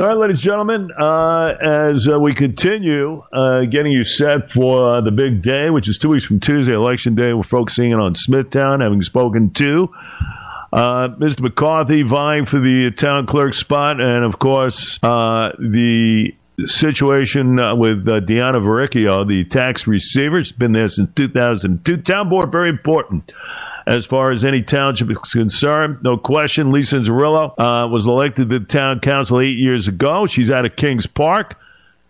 All right, ladies and gentlemen, uh, as uh, we continue uh, getting you set for uh, the big day, which is two weeks from Tuesday, Election Day, we're focusing in on Smithtown, having spoken to uh, Mr. McCarthy vying for the town clerk spot, and of course, uh, the situation with Deanna Varricchio, the tax receiver. She's been there since 2002. Town board, very important as far as any township is concerned. No question, Lisa Inzerillo uh, was elected to the town council eight years ago. She's out of Kings Park.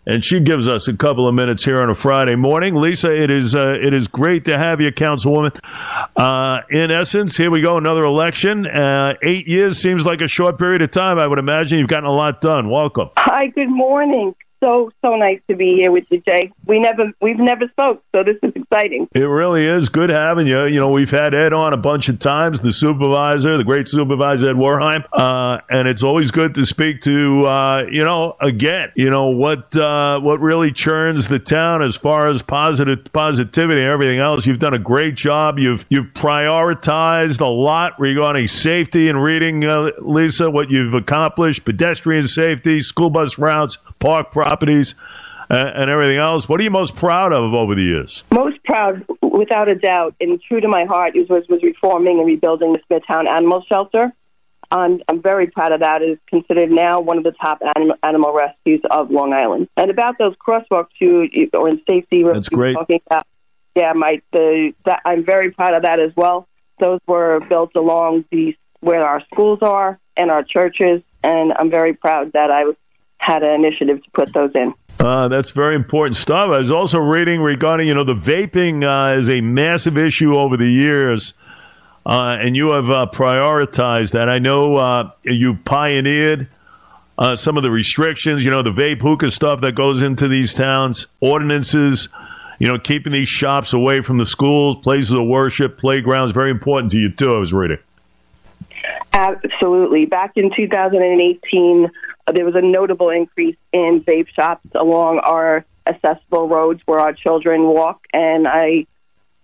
And she gives us a couple of minutes here on a Friday morning. Lisa, it is uh, it is great to have you, Councilwoman. Uh, in essence, here we go, another election. Uh, eight years seems like a short period of time. I would imagine you've gotten a lot done. Welcome. Hi, good morning so so nice to be here with you, Jay. We never we've never spoke, so this is exciting. It really is good having you. You know, we've had Ed on a bunch of times, the supervisor, the great supervisor Ed Wehrheim, uh, and it's always good to speak to uh, you know again, you know what uh, what really churns the town as far as positive positivity and everything else. You've done a great job. You've you've prioritized a lot regarding safety and reading, uh, Lisa. What you've accomplished: pedestrian safety, school bus routes, park properties and everything else. What are you most proud of over the years? Most proud, without a doubt, and true to my heart, was, was reforming and rebuilding the Smithtown Animal Shelter. I'm, I'm very proud of that. It is considered now one of the top animal, animal rescues of Long Island. And about those crosswalks you or in safety, that's great. Talking about, yeah, my the that, I'm very proud of that as well. Those were built along the where our schools are and our churches, and I'm very proud that I had an initiative to put those in. Uh, that's very important stuff. I was also reading regarding, you know, the vaping uh, is a massive issue over the years, uh, and you have uh, prioritized that. I know uh, you pioneered uh, some of the restrictions, you know, the vape hookah stuff that goes into these towns, ordinances, you know, keeping these shops away from the schools, places of worship, playgrounds, very important to you, too, I was reading. Absolutely. Back in 2018, there was a notable increase in vape shops along our accessible roads where our children walk, and I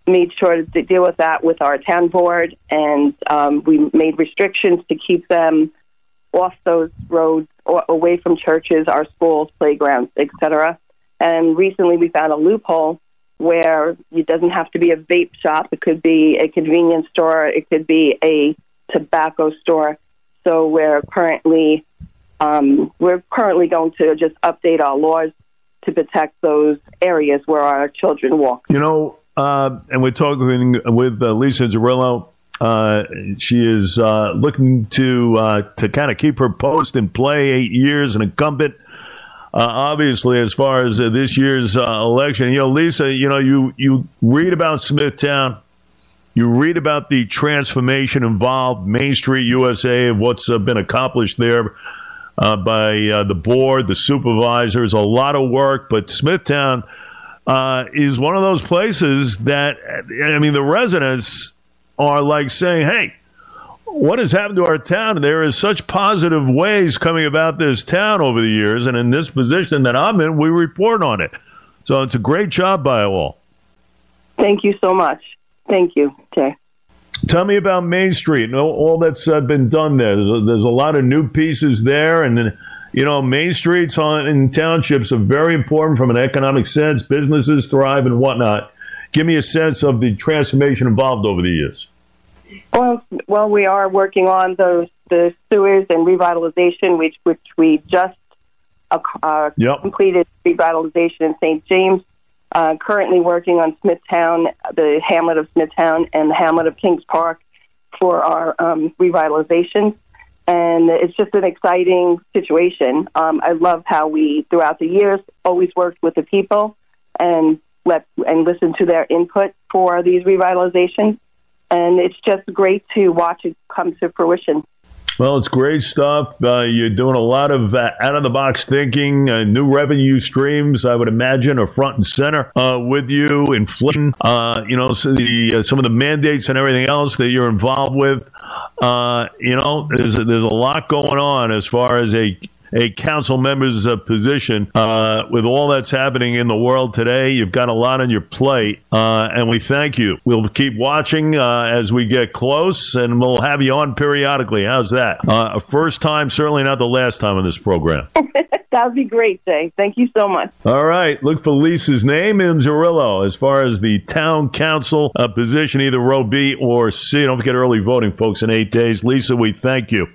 made sure to deal with that with our town board, and um, we made restrictions to keep them off those roads, or away from churches, our schools, playgrounds, etc. And recently, we found a loophole where it doesn't have to be a vape shop; it could be a convenience store, it could be a tobacco store. So we're currently um, we're currently going to just update our laws to protect those areas where our children walk. You know, uh, and we're talking with uh, Lisa Inzerillo. Uh, she is uh, looking to uh, to kind of keep her post and play. Eight years, an incumbent. Uh, obviously, as far as this year's election, you know, Lisa, you know, you you read about Smithtown you read about the transformation involved, Main Street USA, and what's been accomplished there uh, by uh, the board, the supervisors, a lot of work. But Smithtown uh, is one of those places that, I mean, the residents are like saying, hey, what has happened to our town? There is such positive ways coming about this town over the years, and in this position that I'm in, we report on it. So it's a great job by all. Thank you so much. Thank you. Tell me about Main Street and all that's uh, been done there. There's a, there's a, lot of new pieces there, and you know Main Streets on, in townships are very important from an economic sense. Businesses thrive and whatnot. Give me a sense of the transformation involved over the years. Well, well, we are working on those the sewers and revitalization, which which we just uh, yep. completed revitalization in St. James uh, currently working on Smithtown, the hamlet of Smithtown, and the hamlet of Kings Park for our um, revitalization. And it's just an exciting situation. Um, I love how we, throughout the years, always worked with the people and let and listen to their input for these revitalizations. And it's just great to watch it come to fruition. Well, it's great stuff. Uh, you're doing a lot of uh, out of the box thinking, uh, new revenue streams. I would imagine are front and center uh, with you. Inflation, uh, you know, so the, uh, some of the mandates and everything else that you're involved with. you know, there's a, there's a lot going on as far as a a council member's uh, position. Uh, with all that's happening in the world today, you've got a lot on your plate, uh, and we thank you. We'll keep watching uh, as we get close, and we'll have you on periodically. How's that? Uh, first time, certainly not the last time on this program. that would be great, Jay. Thank you so much. All right. Look for Lisa's name Inzerillo as far as the town council uh, position, either row B or C. Don't forget early voting, folks, in eight days. Lisa, we thank you.